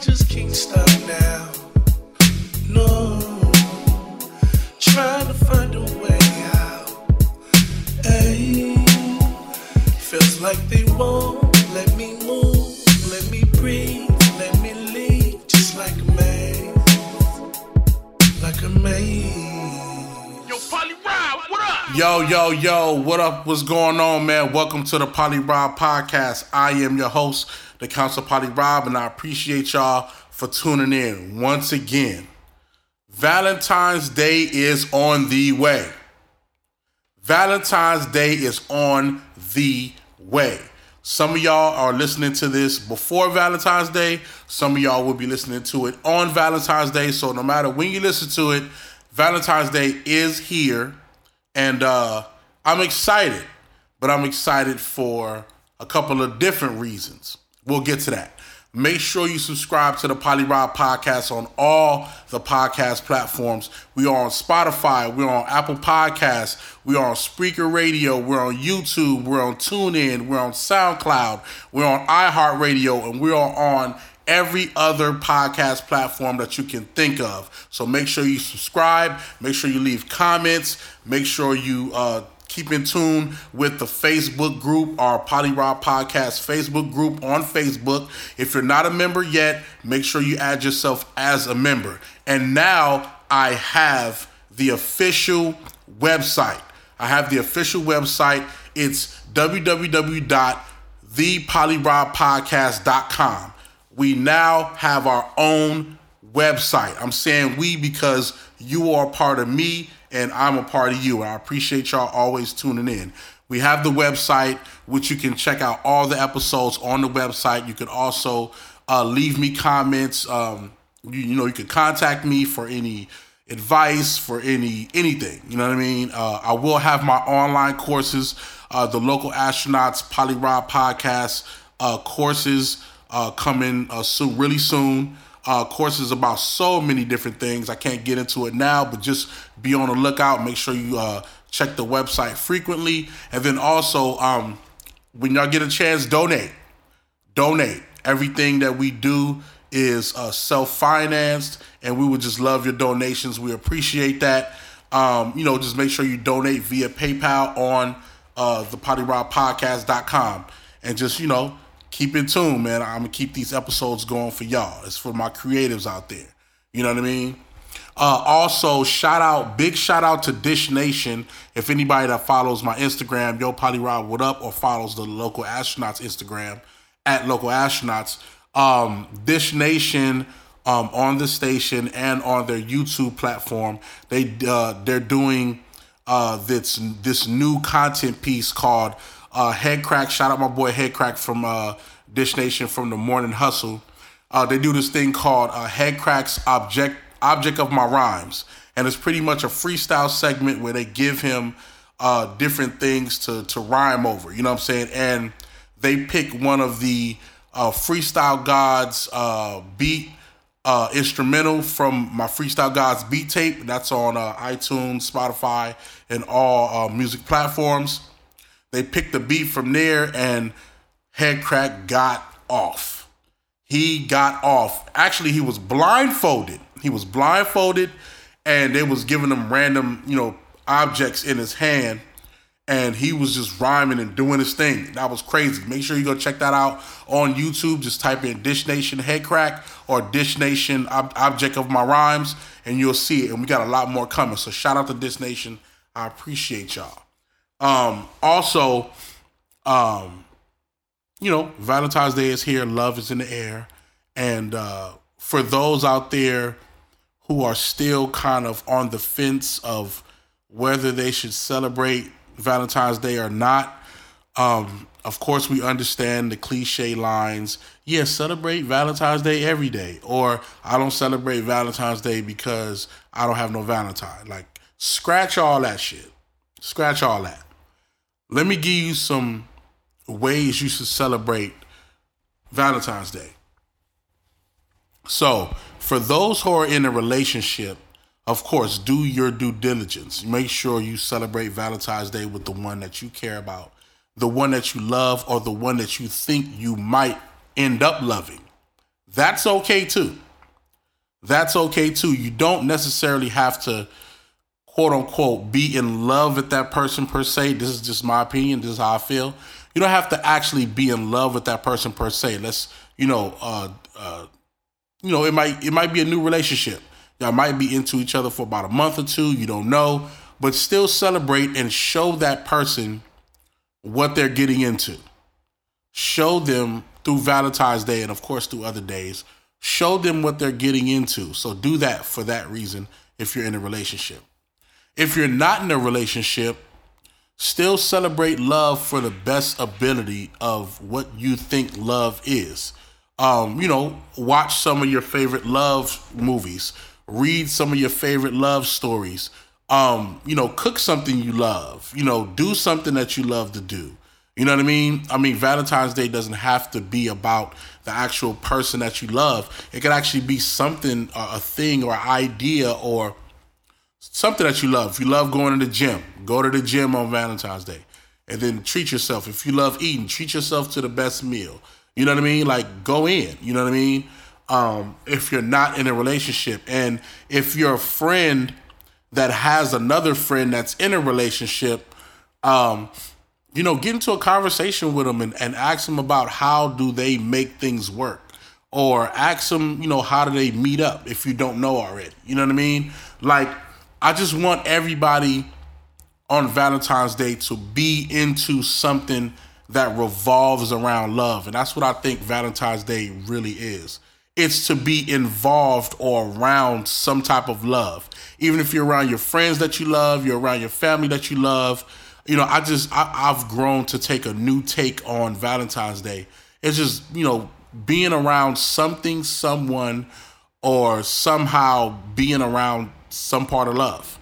just can't stop now. No, trying to find a way out. Hey, feels like they won't let me move, let me breathe, let me leave, just like a maze, like a maze. Yo, yo, yo, what up? What's going on, man? Welcome to the Poly Rob Podcast. I am your host, the Council Party Rob, and I appreciate y'all for tuning in once again. Valentine's Day is on the way. Valentine's Day is on the way. Some of y'all are listening to this before Valentine's Day. Some of y'all will be listening to it on Valentine's Day. So no matter when you listen to it, Valentine's Day is here and uh, I'm excited, but I'm excited for a couple of different reasons. We'll get to that. Make sure you subscribe to the Poly Rob podcast on all the podcast platforms. We are on Spotify, we're on Apple Podcasts, we are on Spreaker Radio, we're on YouTube, we're on TuneIn, we're on SoundCloud, we're on iHeartRadio, and we are on every other podcast platform that you can think of. So make sure you subscribe, make sure you leave comments, make sure you uh, keep in tune with the Facebook group, our Poly Rob Podcast Facebook group on Facebook. If you're not a member yet, make sure you add yourself as a member. And now I have the official website. I have the official website. It's www.thepolyrobpodcast.com we now have our own website. I'm saying we because you are part of me and I'm a part of you. And I appreciate y'all always tuning in. We have the website, which you can check out all the episodes on the website. You can also uh, leave me comments. Um, you, you, know, you can contact me for any advice, for any anything. You know what I mean? Uh, I will have my online courses, uh, the local astronauts Poly Rob podcast uh, courses uh, coming uh, soon, really soon. Uh, courses about so many different things. I can't get into it now, but just be on the lookout. Make sure you uh, check the website frequently, and then also um, when y'all get a chance, donate. Donate. Everything that we do is uh, self-financed, and we would just love your donations. We appreciate that. Um, you know, just make sure you donate via PayPal on uh, the Podcast.com, and just you know keep in tune, man. I'm gonna keep these episodes going for y'all. It's for my creatives out there. You know what I mean? Uh, also, shout out, big shout out to Dish Nation. If anybody that follows my Instagram, Yo Poly Rob, what up, or follows the local astronauts Instagram at local astronauts, um, Dish Nation um, on the station and on their YouTube platform, they uh, they're doing uh, this this new content piece called uh, Headkrack, shout out my boy Headkrack from uh, Dish Nation from the Morning Hustle. Uh, they do this thing called uh, Headkrack's Object Object of My Rhymes, and it's pretty much a freestyle segment where they give him uh, different things to to rhyme over. You know what I'm saying? And they pick one of the uh, freestyle gods uh, beat uh, instrumental from my freestyle gods beat tape. That's on uh, iTunes, Spotify, and all uh, music platforms. They picked the beat from there, and Headkrack got off. He got off. Actually, he was blindfolded. He was blindfolded, and they was giving him random, you know, objects in his hand, and he was just rhyming and doing his thing. That was crazy. Make sure you go check that out on YouTube. Just type in Dish Nation Headkrack or Dish Nation Ob- Object of My Rhymes, and you'll see it. And we got a lot more coming. So shout out to Dish Nation. I appreciate y'all. Um, also, um, you know, Valentine's Day is here. Love is in the air, and uh, for those out there who are still kind of on the fence of whether they should celebrate Valentine's Day or not, um, of course, we understand the cliche lines. Yes, yeah, celebrate Valentine's Day every day, or I don't celebrate Valentine's Day because I don't have no Valentine. Like, scratch all that shit. Scratch all that. Let me give you some ways you should celebrate Valentine's Day. So, for those who are in a relationship, of course, do your due diligence. Make sure you celebrate Valentine's Day with the one that you care about, the one that you love, or the one that you think you might end up loving. That's okay too. That's okay too. You don't necessarily have to quote unquote be in love with that person per se. This is just my opinion. This is how I feel. You don't have to actually be in love with that person per se. Let's, you know, uh, uh, you know, it might it might be a new relationship. Y'all might be into each other for about a month or two. You don't know, but still celebrate and show that person what they're getting into. Show them through Valentine's Day and of course through other days. Show them what they're getting into. So do that for that reason if you're in a relationship. If you're not in a relationship, still celebrate love for the best ability of what you think love is. Um, you know, watch some of your favorite love movies, read some of your favorite love stories. Um, you know, cook something you love. You know, do something that you love to do. You know what I mean? I mean, Valentine's Day doesn't have to be about the actual person that you love. It could actually be something, a thing, or idea, or something that you love. If you love going to the gym, go to the gym on Valentine's Day. And then treat yourself. If you love eating, treat yourself to the best meal. You know what I mean? Like go in. You know what I mean? Um, if you're not in a relationship. And if you're a friend that has another friend that's in a relationship, um, you know, get into a conversation with them and, and ask them about how do they make things work. Or ask them, you know, how do they meet up if you don't know already. You know what I mean? Like I just want everybody on Valentine's Day to be into something that revolves around love. And that's what I think Valentine's Day really is. It's to be involved or around some type of love. Even if you're around your friends that you love, you're around your family that you love. You know, I just, I, I've grown to take a new take on Valentine's Day. It's just, you know, being around something, someone, or somehow being around some part of love.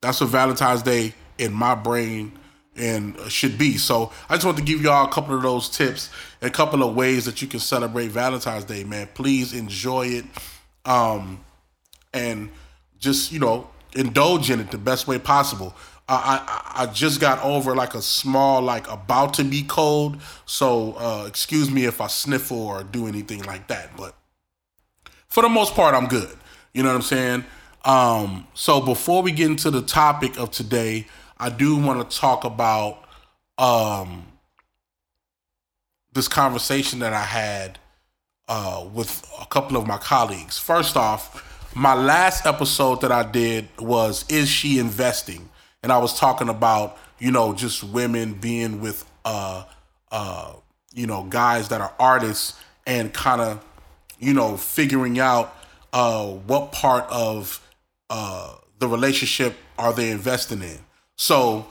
That's what Valentine's Day in my brain and should be. So I just want to give y'all a couple of those tips, a couple of ways that you can celebrate Valentine's Day, man. Please enjoy it, um, and just you know indulge in it the best way possible. I, I, I just got over like a small like about to be cold, so uh, excuse me if I sniffle or do anything like that. But for the most part, I'm good. You know what I'm saying? Um, so before we get into the topic of today, I do want to talk about um, this conversation that I had uh, with a couple of my colleagues. First off, my last episode that I did was Is She Investing? And I was talking about, you know, just women being with, uh, uh, you know, guys that are artists and kind of, you know, figuring out uh, what part of uh, the relationship are they investing in. So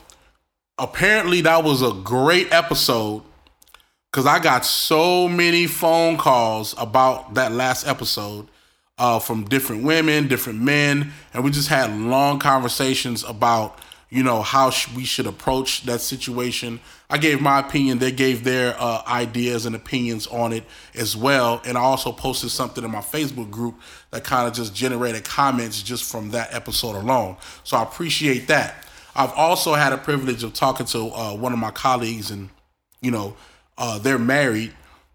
apparently that was a great episode because I got so many phone calls about that last episode uh, from different women, different men, and we just had long conversations about you know how sh- we should approach that situation. I gave my opinion; they gave their uh, ideas and opinions on it as well, and I also posted something in my Facebook group that kind of just generated comments just from that episode alone. So I appreciate that. I've also had a privilege of talking to uh, one of my colleagues, and you know, uh, they're married,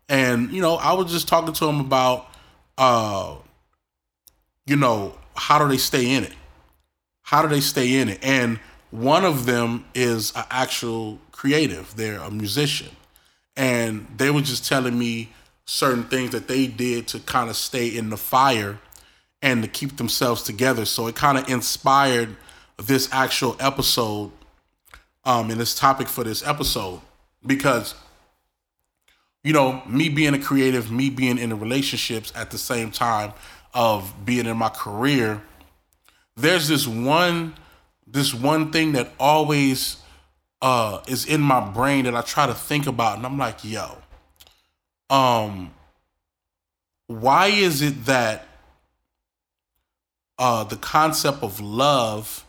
and you know, I was just talking to them about, uh, you know, how do they stay in it? How do they stay in it? And one of them is an actual creative. They're a musician. And they were just telling me certain things that they did to kind of stay in the fire and to keep themselves together. So it kind of inspired this actual episode um and this topic for this episode because you know, me being a creative, me being in the relationships at the same time of being in my career, there's this one this one thing that always uh, is in my brain that I try to think about, and I'm like, yo, um, why is it that uh, the concept of love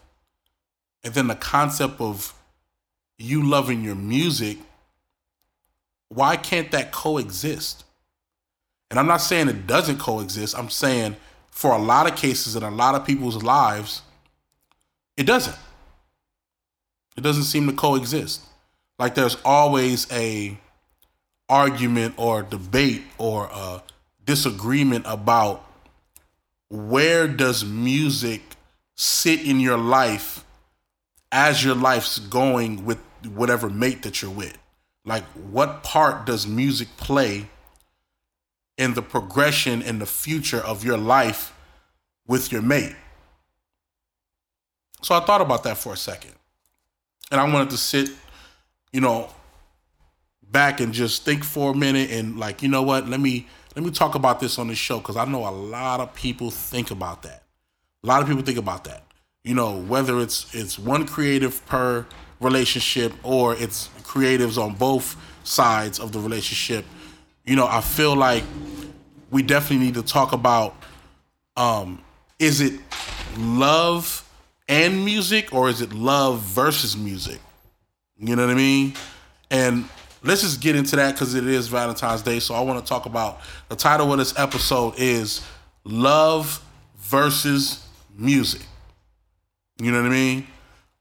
and then the concept of you loving your music, why can't that coexist? And I'm not saying it doesn't coexist. I'm saying for a lot of cases in a lot of people's lives, it doesn't. It doesn't seem to coexist. Like there's always a argument or debate or a disagreement about where does music sit in your life as your life's going with whatever mate that you're with. Like, what part does music play in the progression and the future of your life with your mate? So I thought about that for a second. And I wanted to sit, you know, back and just think for a minute and like, you know what, let me let me talk about this on the show because I know a lot of people think about that. A lot of people think about that. You know, whether it's it's one creative per relationship or it's creatives on both sides of the relationship. You know, I feel like we definitely need to talk about um is it love and music or is it love versus music? You know what I mean? And let's just get into that because it is Valentine's Day. So I want to talk about the title of this episode is Love versus Music. You know what I mean?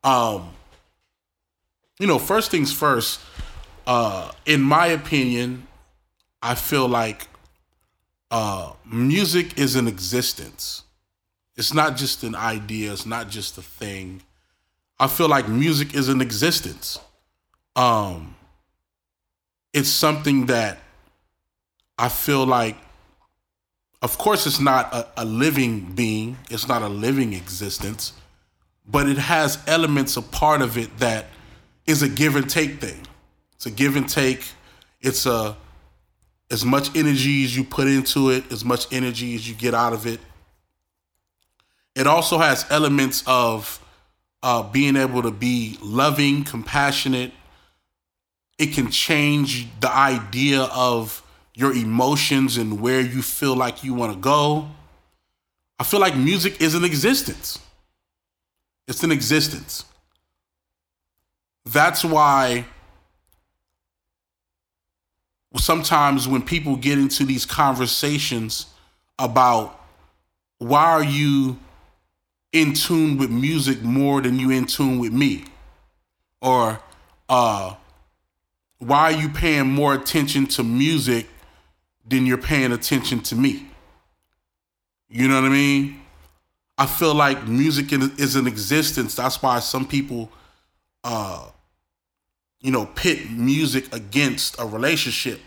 Um, you know, first things first, uh, in my opinion, I feel like uh, music is an existence. It's not just an idea, it's not just a thing. I feel like music is an existence. Um, it's something that I feel like, of course, it's not a, a living being, it's not a living existence, but it has elements, a part of it that is a give and take thing. It's a give and take. It's a as much energy as you put into it, as much energy as you get out of it. It also has elements of uh, being able to be loving, compassionate, it can change the idea of your emotions and where you feel like you want to go. I feel like music is an existence. It's an existence. That's why sometimes when people get into these conversations about why are you in tune with music more than you in tune with me or uh why are you paying more attention to music than you're paying attention to me? You know what I mean? I feel like music is an existence. That's why some people, uh, you know, pit music against a relationship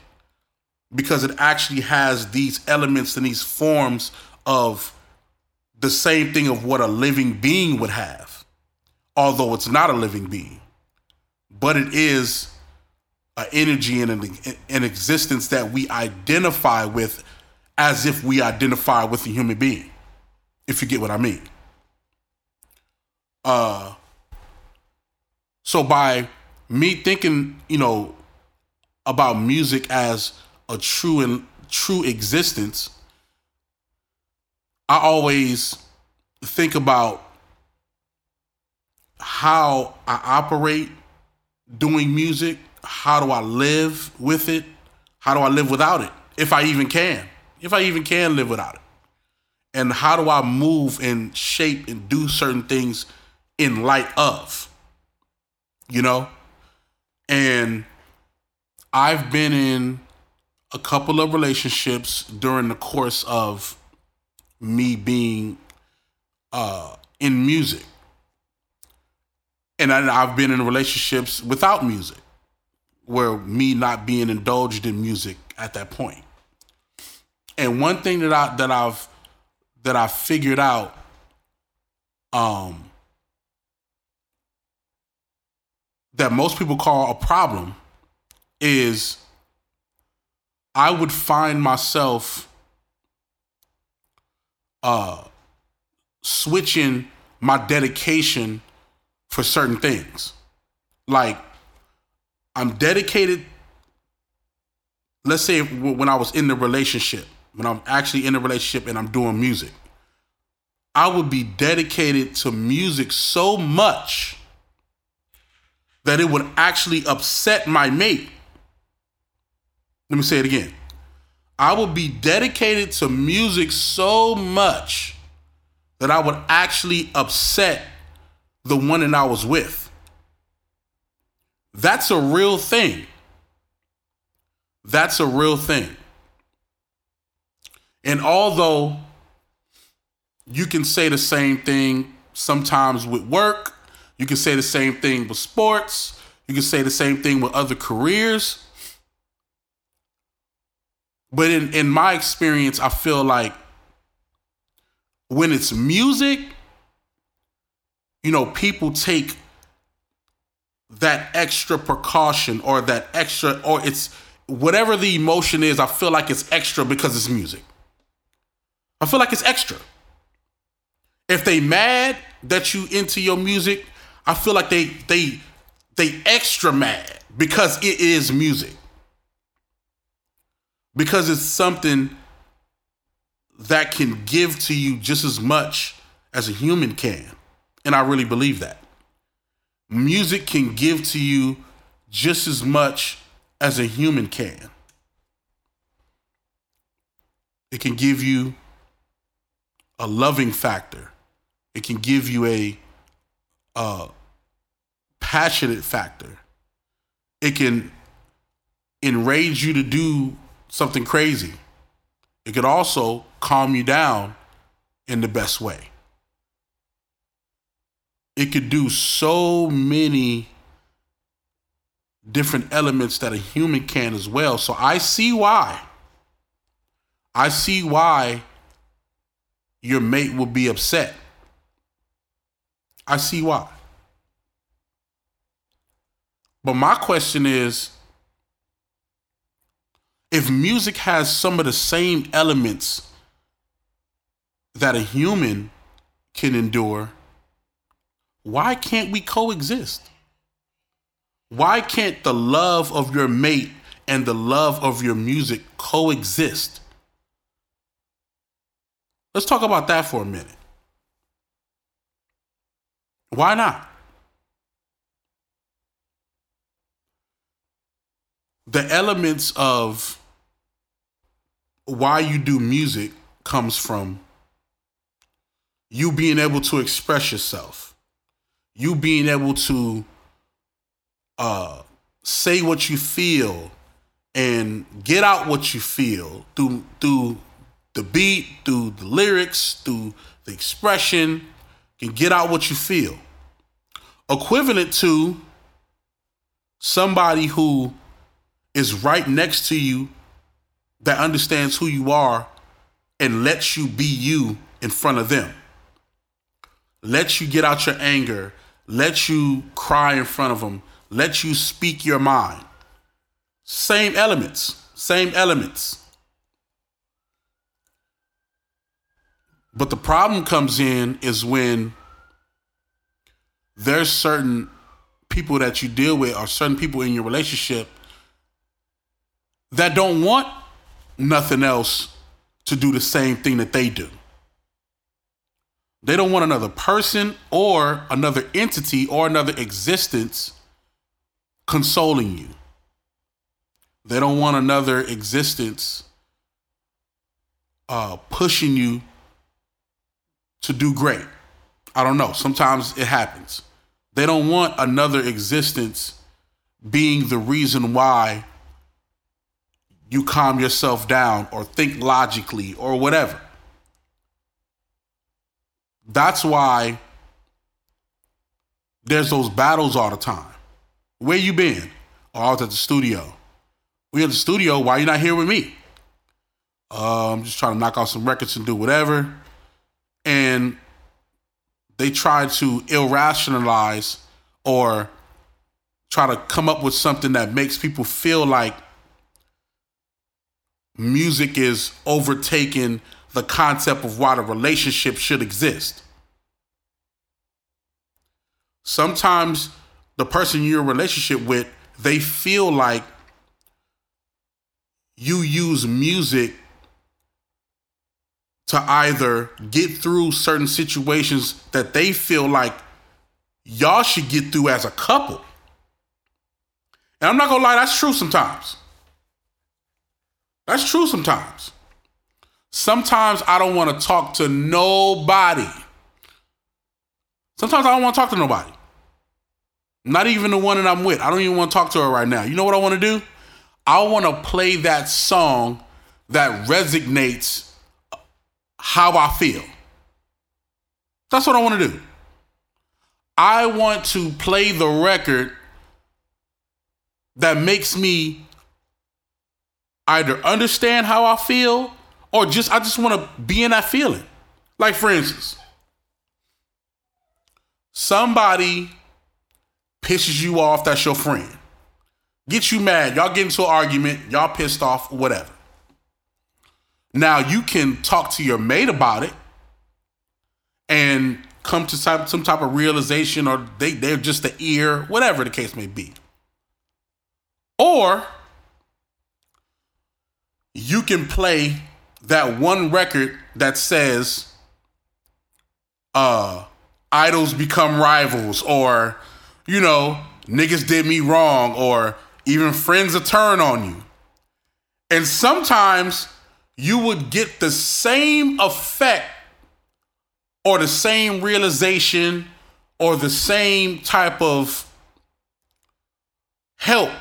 because it actually has these elements and these forms of the same thing of what a living being would have, although it's not a living being, but it is an energy and an, an existence that we identify with as if we identify with a human being, if you get what I mean. Uh, so by me thinking, you know, about music as a true and true existence, I always think about how I operate doing music how do I live with it? How do I live without it? If I even can. If I even can live without it. And how do I move and shape and do certain things in light of? You know? And I've been in a couple of relationships during the course of me being uh, in music. And I've been in relationships without music where me not being indulged in music at that point. And one thing that I that I've that I figured out um that most people call a problem is I would find myself uh switching my dedication for certain things. Like I'm dedicated. Let's say when I was in the relationship, when I'm actually in the relationship and I'm doing music, I would be dedicated to music so much that it would actually upset my mate. Let me say it again. I would be dedicated to music so much that I would actually upset the one that I was with. That's a real thing. That's a real thing. And although you can say the same thing sometimes with work, you can say the same thing with sports, you can say the same thing with other careers. But in, in my experience, I feel like when it's music, you know, people take that extra precaution or that extra, or it's whatever the emotion is, I feel like it's extra because it's music. I feel like it's extra. If they mad that you into your music, I feel like they they they extra mad because it is music. Because it's something that can give to you just as much as a human can. And I really believe that. Music can give to you just as much as a human can. It can give you a loving factor. It can give you a, a passionate factor. It can enrage you to do something crazy. It could also calm you down in the best way. It could do so many different elements that a human can as well. So I see why. I see why your mate will be upset. I see why. But my question is if music has some of the same elements that a human can endure, why can't we coexist? Why can't the love of your mate and the love of your music coexist? Let's talk about that for a minute. Why not? The elements of why you do music comes from you being able to express yourself, you being able to uh, say what you feel and get out what you feel through through the beat, through the lyrics, through the expression, can get out what you feel. Equivalent to somebody who is right next to you that understands who you are and lets you be you in front of them. Lets you get out your anger, lets you cry in front of them, let you speak your mind. Same elements, same elements. But the problem comes in is when there's certain people that you deal with or certain people in your relationship that don't want nothing else to do the same thing that they do. They don't want another person or another entity or another existence consoling you. They don't want another existence uh, pushing you to do great. I don't know. Sometimes it happens. They don't want another existence being the reason why you calm yourself down or think logically or whatever. That's why there's those battles all the time. Where you been? Oh, I was at the studio. We at the studio. Why you not here with me? Uh, I'm just trying to knock out some records and do whatever. And they try to irrationalize or try to come up with something that makes people feel like music is overtaking the concept of why the relationship should exist. Sometimes the person you're in a relationship with, they feel like you use music to either get through certain situations that they feel like y'all should get through as a couple. And I'm not gonna lie, that's true sometimes. That's true sometimes. Sometimes I don't wanna talk to nobody. Sometimes I don't wanna talk to nobody. Not even the one that I'm with. I don't even want to talk to her right now. You know what I want to do? I want to play that song that resonates how I feel. That's what I want to do. I want to play the record that makes me either understand how I feel or just I just want to be in that feeling. Like for instance, somebody pisses you off that's your friend. Get you mad, y'all get into an argument, y'all pissed off, whatever. Now you can talk to your mate about it and come to some type of realization or they, they're just the ear, whatever the case may be. Or you can play that one record that says uh idols become rivals or you know niggas did me wrong or even friends a turn on you. And sometimes you would get the same effect or the same realization or the same type of help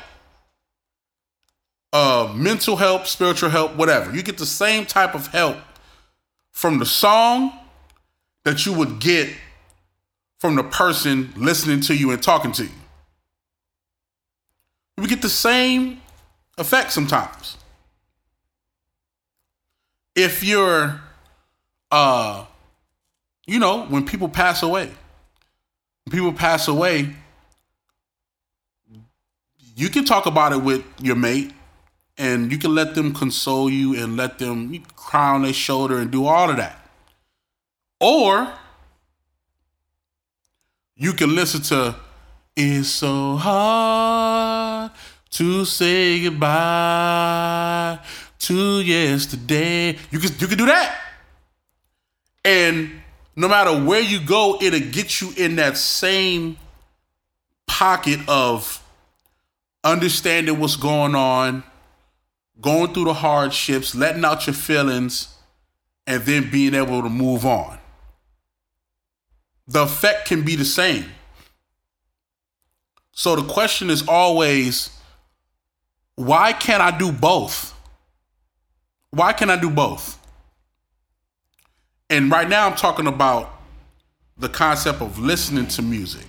uh, mental help, spiritual help, whatever. You get the same type of help from the song that you would get from the person listening to you and talking to you. We get the same effect sometimes. If you're, uh, you know, when people pass away, people pass away, you can talk about it with your mate and you can let them console you and let them cry on their shoulder and do all of that. Or you can listen to It's So Hard to Say Goodbye to Yesterday. You can you can do that. And no matter where you go, it'll get you in that same pocket of understanding what's going on going through the hardships, letting out your feelings, and then being able to move on. The effect can be the same. So the question is always why can't I do both? Why can't I do both? And right now I'm talking about the concept of listening to music.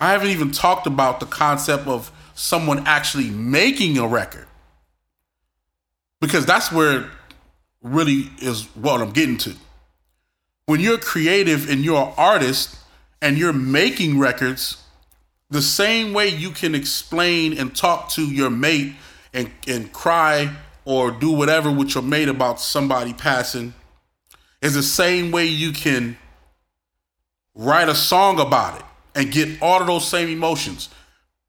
I haven't even talked about the concept of someone actually making a record because that's where really is what I'm getting to. When you're creative and you're an artist and you're making records, the same way you can explain and talk to your mate and, and cry or do whatever with your mate about somebody passing is the same way you can write a song about it and get all of those same emotions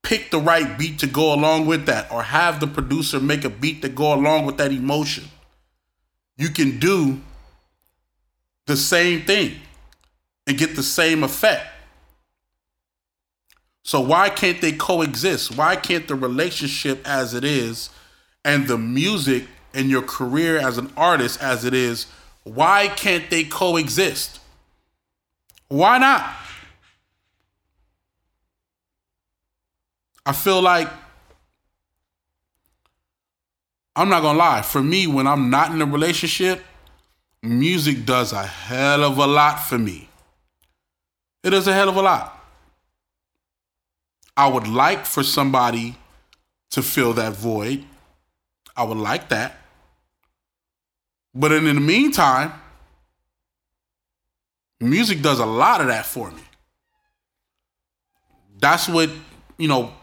pick the right beat to go along with that or have the producer make a beat to go along with that emotion. You can do the same thing and get the same effect. So why can't they coexist? Why can't the relationship as it is and the music and your career as an artist as it is, why can't they coexist? Why not? I feel like I'm not gonna lie. For me, when I'm not in a relationship, music does a hell of a lot for me. It does a hell of a lot. I would like for somebody to fill that void. I would like that. But in the meantime, music does a lot of that for me. That's what, you know,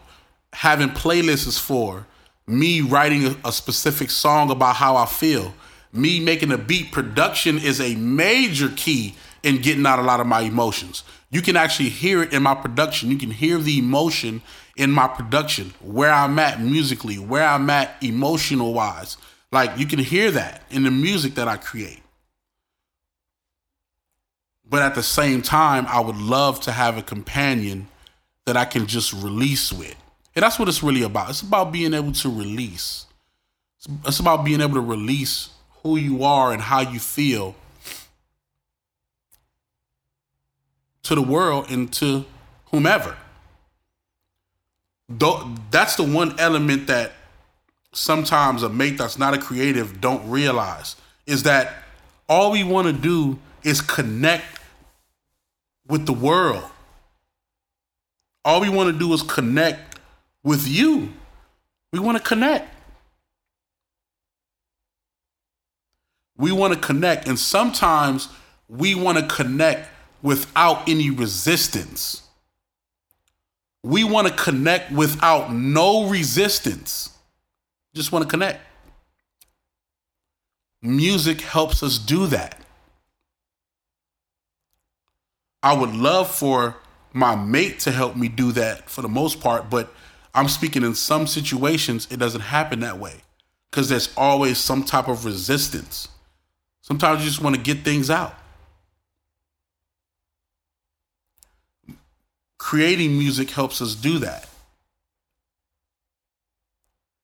having playlists is for me writing a, a, specific song about how I feel. Me making a beat production is a major key in getting out a lot of my emotions. You can actually hear it in my production. You can hear the emotion in my production, where I'm at musically, where I'm at emotional wise. Like you can hear that in the music that I create. But at the same time, I would love to have a companion that I can just release with. And that's what it's really about. It's about being able to release. It's about being able to release who you are and how you feel to the world and to whomever. That's the one element that sometimes a mate that's not a creative don't realize is that all we want to do is connect with the world. All we want to do is connect with you. We want to connect. We want to connect. And sometimes we want to connect without any resistance. We want to connect without no resistance. Just want to connect. Music helps us do that. I would love for my mate to help me do that for the most part, but I'm speaking in some situations, it doesn't happen that way because there's always some type of resistance. Sometimes you just want to get things out. Creating music helps us do that.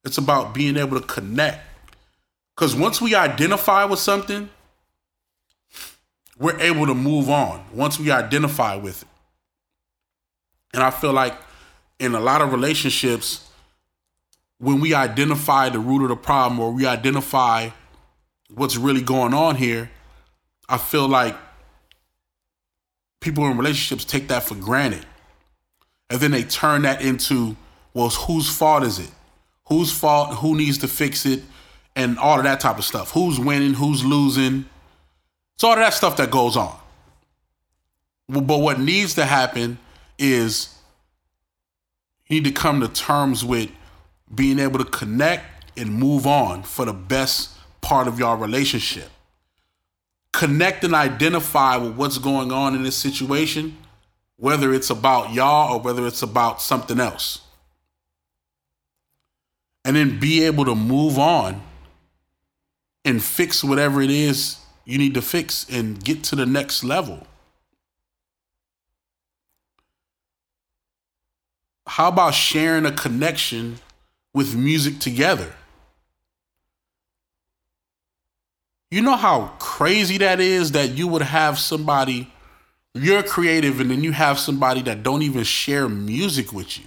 It's about being able to connect. Because once we identify with something, we're able to move on once we identify with it. And I feel like in a lot of relationships, when we identify the root of the problem or we identify what's really going on here, I feel like people in relationships take that for granted. And then they turn that into, well, whose fault is it? Whose fault? Who needs to fix it? And all of that type of stuff. Who's winning? Who's losing? It's all of that stuff that goes on. But what needs to happen is need to come to terms with being able to connect and move on for the best part of your relationship. Connect and identify with what's going on in this situation, whether it's about y'all or whether it's about something else. And then be able to move on and fix whatever it is you need to fix and get to the next level. How about sharing a connection with music together? You know how crazy that is that you would have somebody, you're creative, and then you have somebody that don't even share music with you.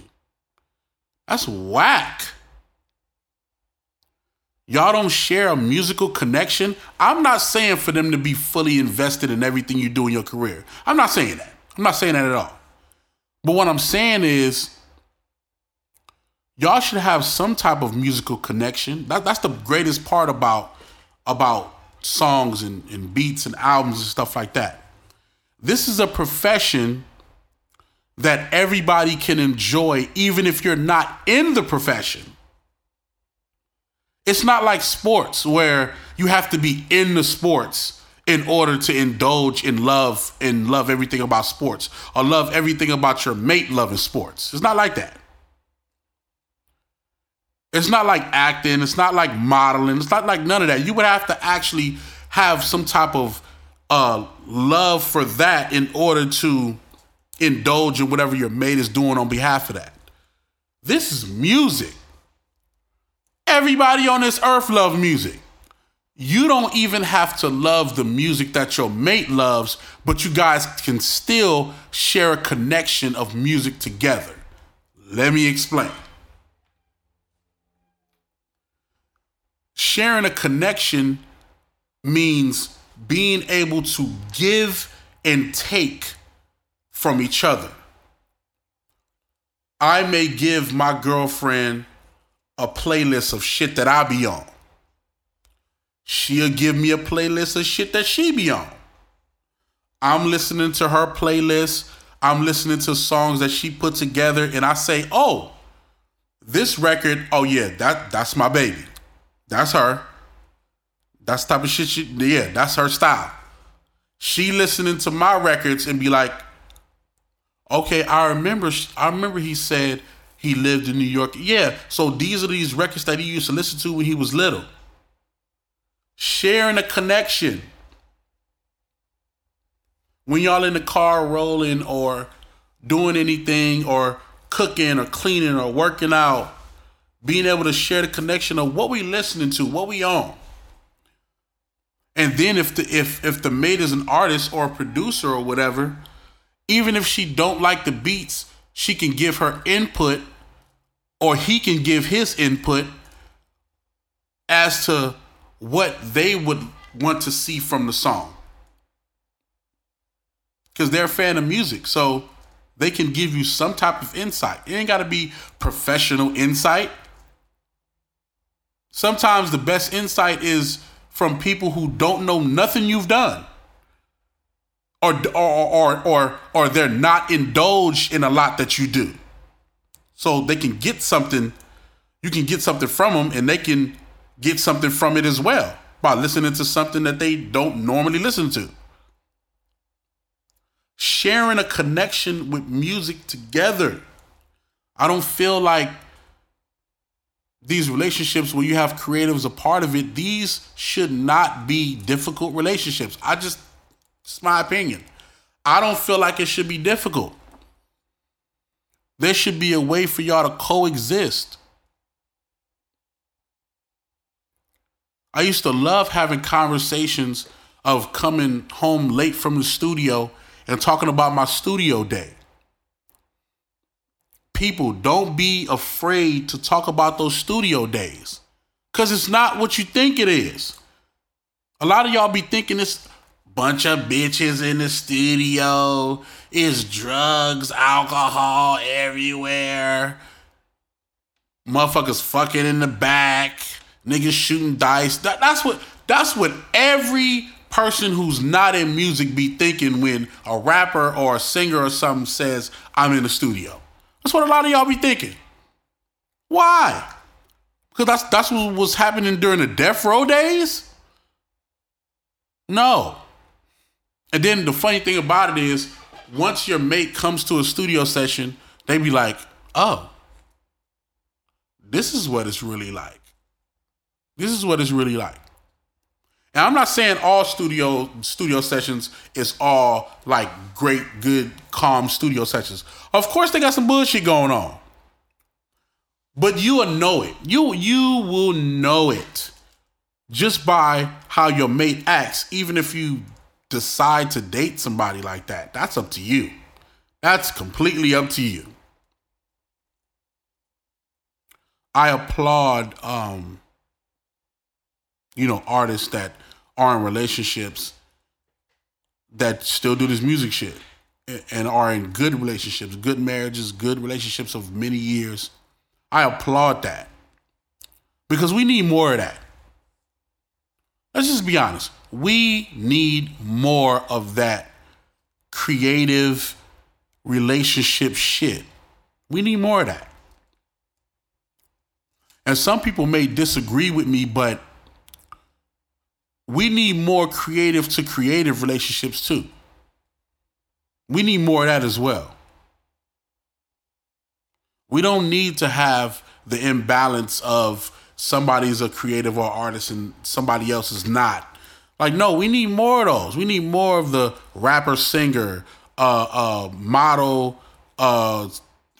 That's whack. Y'all don't share a musical connection. I'm not saying for them to be fully invested in everything you do in your career. I'm not saying that. I'm not saying that at all. But what I'm saying is, y'all should have some type of musical connection. That, that's the greatest part about about songs and, and beats and albums and stuff like that. This is a profession that everybody can enjoy, even if you're not in the profession. It's not like sports where you have to be in the sports in order to indulge in love and love everything about sports or love everything about your mate loving sports. It's not like that. It's not like acting. It's not like modeling. It's not like none of that. You would have to actually have some type of uh, love for that in order to indulge in whatever your mate is doing on behalf of that. This is music. Everybody on this earth love music. You don't even have to love the music that your mate loves, but you guys can still share a connection of music together. Let me explain. Sharing a connection means being able to give and take from each other. I may give my girlfriend a playlist of shit that I be on. She'll give me a playlist of shit that she be on. I'm listening to her playlist. I'm listening to songs that she put together, and I say, "Oh, this record. Oh yeah, that that's my baby. That's her. That's the type of shit she yeah, that's her style. She listening to my records and be like, okay, I remember I remember he said he lived in New York. Yeah, so these are these records that he used to listen to when he was little. Sharing a connection. When y'all in the car rolling or doing anything or cooking or cleaning or working out, being able to share the connection of what we listening to, what we on. And then if the if if the mate is an artist or a producer or whatever, even if she don't like the beats, she can give her input or he can give his input as to what they would want to see from the song. Because they're a fan of music. So they can give you some type of insight. It ain't got to be professional insight. Sometimes the best insight is from people who don't know nothing you've done. Or, or, or, or, or they're not indulged in a lot that you do. So they can get something, you can get something from them and they can get something from it as well by listening to something that they don't normally listen to. Sharing a connection with music together. I don't feel like these relationships where you have creatives a part of it, these should not be difficult relationships. I just, it's my opinion. I don't feel like it should be difficult. There should be a way for y'all to coexist. I used to love having conversations of coming home late from the studio and talking about my studio day. People, don't be afraid to talk about those studio days because it's not what you think it is. A lot of y'all be thinking it's bunch of bitches in the studio, is drugs, alcohol everywhere, motherfuckers fucking in the back niggas shooting dice. That, that's what that's what every person who's not in music be thinking when a rapper or a singer or something says, I'm in the studio. That's what a lot of y'all be thinking. Why? Because that's that's what was happening during the death row days? No. And then the funny thing about it is, once your mate comes to a studio session, they be like, oh, this is what it's really like. This is what it's really like. And I'm not saying all studio studio sessions is all like great, good, calm studio sessions. Of course, they got some bullshit going on, but you will know it. You you will know it just by how your mate acts. Even if you decide to date somebody like that, that's up to you. That's completely up to you. I applaud um, you know, artists that are in relationships that still do this music shit and are in good relationships, good marriages, good relationships of many years. I applaud that because we need more of that. Let's just be honest. We need more of that creative relationship shit. We need more of that. And some people may disagree with me, but we need more creative to creative relationships too. We need more of that as well. We don't need to have the imbalance of somebody's a creative or artist and somebody else is not. Like, no, we need more of those. We need more of the rapper, singer, uh, uh, model, uh,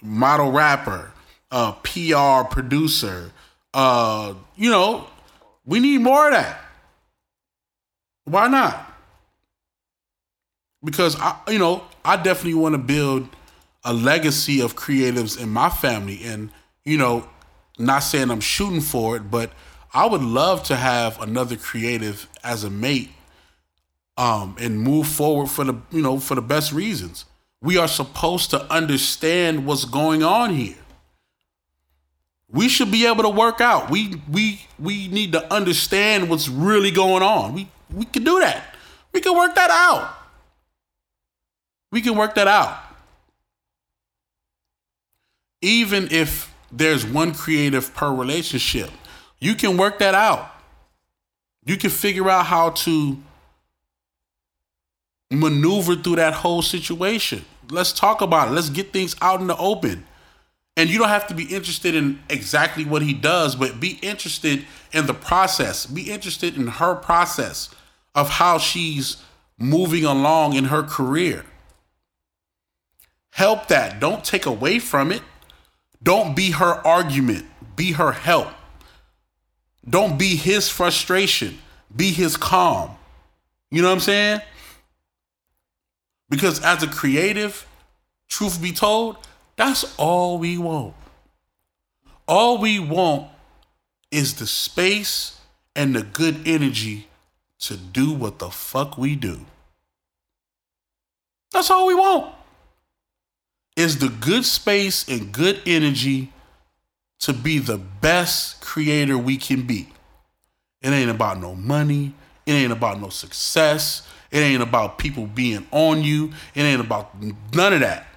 model rapper, uh, PR producer. Uh, you know, we need more of that. Why not? Because I, you know, I definitely want to build a legacy of creatives in my family, and you know, not saying I'm shooting for it, but I would love to have another creative as a mate, um, and move forward for the you know for the best reasons. We are supposed to understand what's going on here. We should be able to work out. We we we need to understand what's really going on. We we can do that. We can work that out. We can work that out. Even if there's one creative per relationship, you can work that out. You can figure out how to maneuver through that whole situation. Let's talk about it. Let's get things out in the open. And you don't have to be interested in exactly what he does, but be interested in the process. Be interested in her process of how she's moving along in her career. Help that. Don't take away from it. Don't be her argument. Be her help. Don't be his frustration. Be his calm. You know what I'm saying? Because as a creative, truth be told, that's all we want. All we want is the space and the good energy to do what the fuck we do. That's all we want. Is the good space and good energy to be the best creator we can be. It ain't about no money. It ain't about no success. It ain't about people being on you. It ain't about none of that.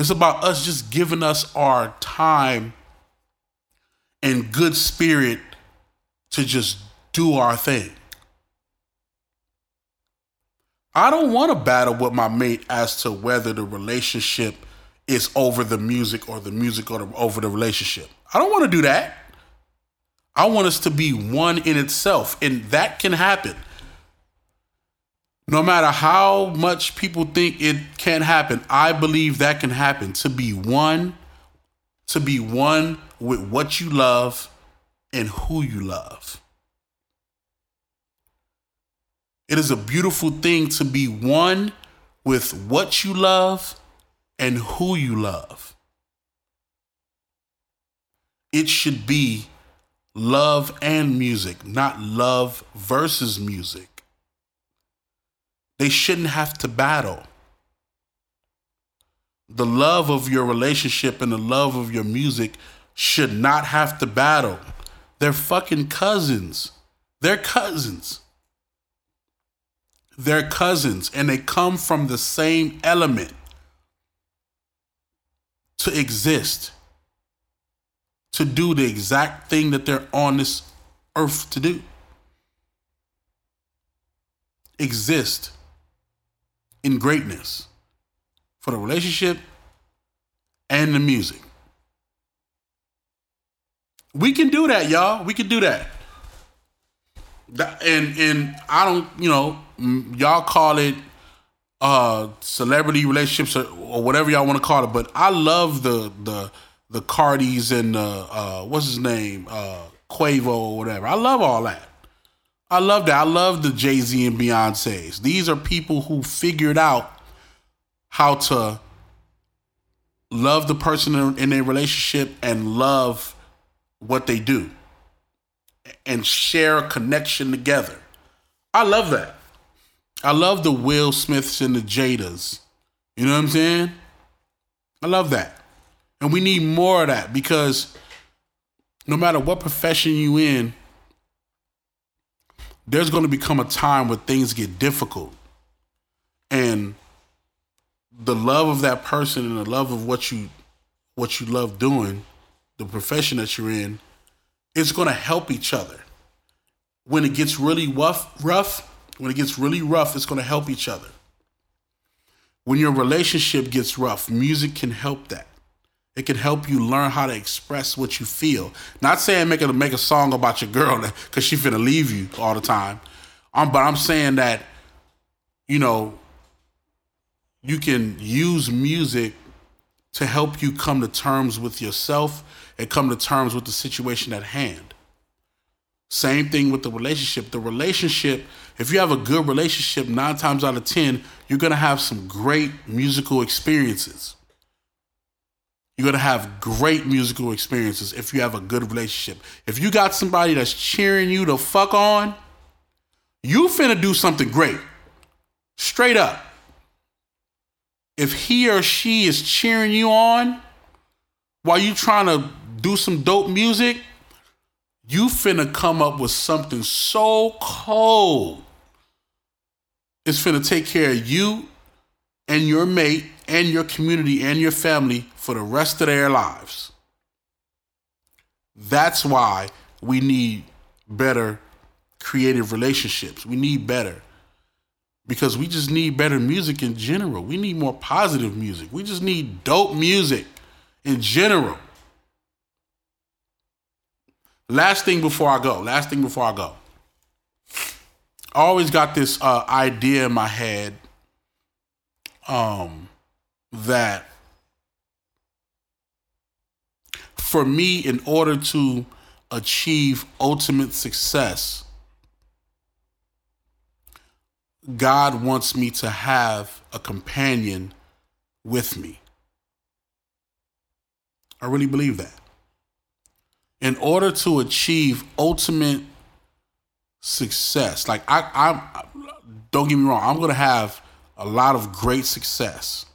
It's about us just giving us our time and good spirit to just do our thing. I don't want to battle with my mate as to whether the relationship is over the music or the music or over the relationship. I don't want to do that. I want us to be one in itself, and that can happen. No matter how much people think it can't happen, I believe that can happen. To be one, to be one with what you love and who you love. It is a beautiful thing to be one with what you love and who you love. It should be love and music, not love versus music. They shouldn't have to battle. The love of your relationship and the love of your music should not have to battle. They're fucking cousins. They're cousins. They're cousins and they come from the same element to exist, to do the exact thing that they're on this earth to do. Exist in greatness for the relationship and the music. We can do that, y'all. We can do that. And and I don't, you know, y'all call it uh celebrity relationships or, or whatever y'all want to call it, but I love the the the Cardis and uh, uh what's his name uh Quavo or whatever. I love all that. I love that. I love the Jay Z and Beyonces. These are people who figured out how to love the person in, their relationship and love what they do and share a connection together. I love that. I love the Will Smiths and the Jadas. You know what I'm saying? I love that. And we need more of that because no matter what profession you in, there's going to become a time where things get difficult. And the love of that person and the love of what you what you love doing, the profession that you're in, is going to help each other. When it gets really rough, rough, when it gets really rough, it's going to help each other. When your relationship gets rough, music can help that. It can help you learn how to express what you feel. Not saying make a make a song about your girl because she finna leave you all the time. Um, but I'm saying that, you know, you can use music to help you come to terms with yourself and come to terms with the situation at hand. Same thing with the relationship. The relationship, if you have a good relationship, nine times out of 10, you're going to have some great musical experiences. You're going to have great musical experiences if you have a good relationship. If you got somebody that's cheering you to fuck on, you finna do something great. Straight up. If he or she is cheering you on while you trying to do some dope music, you finna come up with something so cold. It's finna take care of you and your mate and your community and your family for the rest of their lives. That's why we need better creative relationships. We need better. Because we just need better music in general. We need more positive music. We just need dope music in general. Last thing before I go. Last thing before I go. I always got this uh, idea in my head um, that for me, in order to achieve ultimate success, God wants me to have a companion with me. I really believe that in order to achieve ultimate success. Like I, I'm, don't get me wrong, I'm gonna have a lot of great success,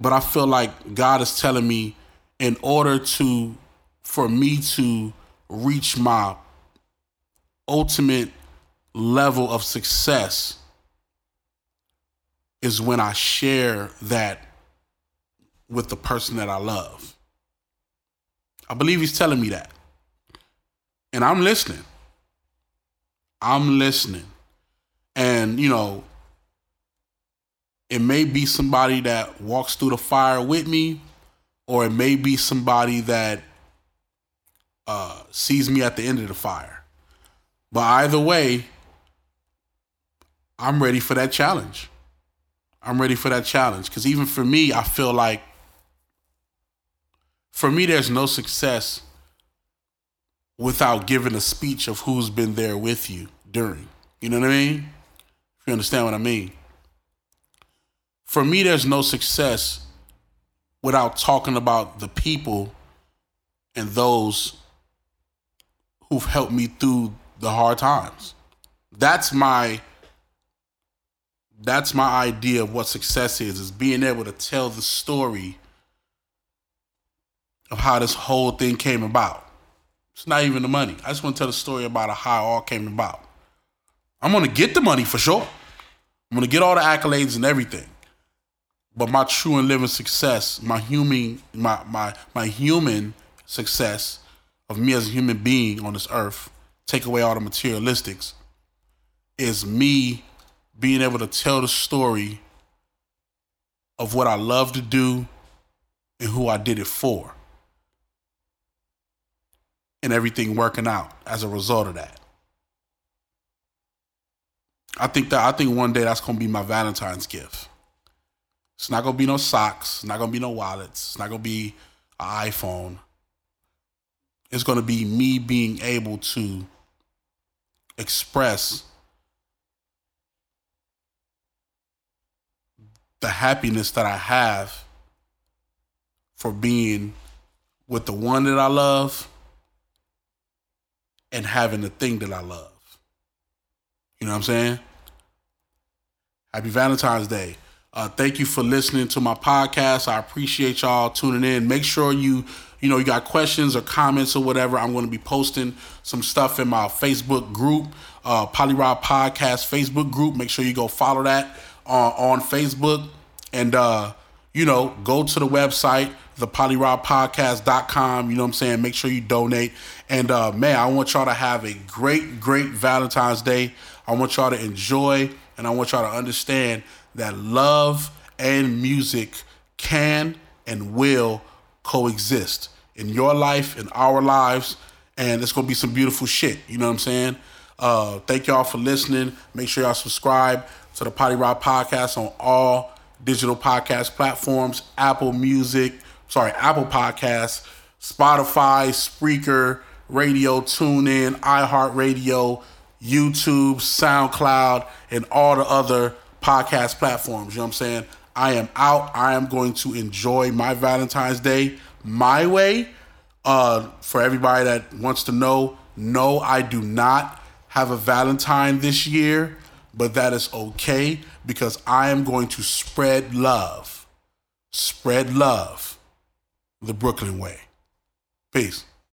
but I feel like God is telling me, in order to, for me to reach my ultimate level of success, is when I share that with the person that I love. I believe he's telling me that. And I'm listening. I'm listening. And, you know, it may be somebody that walks through the fire with me, or it may be somebody that uh, sees me at the end of the fire. But either way, I'm ready for that challenge. I'm ready for that challenge. Because even for me, I feel like for me, there's no success without giving a speech of who's been there with you during. You know what I mean? If you understand what I mean. For me, there's no success without talking about the people and those who've helped me through the hard times. That's my that's my idea of what success is is being able to tell the story of how this whole thing came about. It's not even the money. I just want to tell the story about how it all came about. I'm gonna get the money for sure. I'm gonna get all the accolades and everything. But my true and living success, my human, my my my human success of me as a human being on this earth, take away all the materialistics, is me being able to tell the story of what I love to do and who I did it for and everything working out as a result of that. I think that I think one day that's gonna be my Valentine's gift. It's not gonna be no socks. It's not gonna be no wallets. It's not gonna be an iPhone. It's gonna be me being able to express the happiness that I have for being with the one that I love and having the thing that I love. You know what I'm saying? Happy Valentine's Day. Uh, thank you for listening to my podcast. I appreciate y'all tuning in. Make sure you, you know, you got questions or comments or whatever. I'm going to be posting some stuff in my Facebook group, uh, Polyrob Podcast Facebook group. Make sure you go follow that uh, on Facebook. And, uh, you know, go to the website, thepolyrobpodcast.com. You know what I'm saying? Make sure you donate. And uh, man, I want y'all to have a great, great Valentine's Day. I want y'all to enjoy and I want y'all to understand that love and music can and will coexist in your life, in our lives, and it's gonna be some beautiful shit. You know what I'm saying? Uh, thank y'all for listening. Make sure y'all subscribe to the Polyrob Podcast on all digital podcast platforms, Apple Music, sorry, Apple Podcasts, Spotify, Spreaker, Radio, TuneIn, iHeartRadio, YouTube, SoundCloud, and all the other podcast platforms. You know what I'm saying? I am out. I am going to enjoy my Valentine's Day my way. Uh, for everybody that wants to know, no, I do not have a Valentine this year, but that is okay because I am going to spread love. Spread love the Brooklyn way. Peace.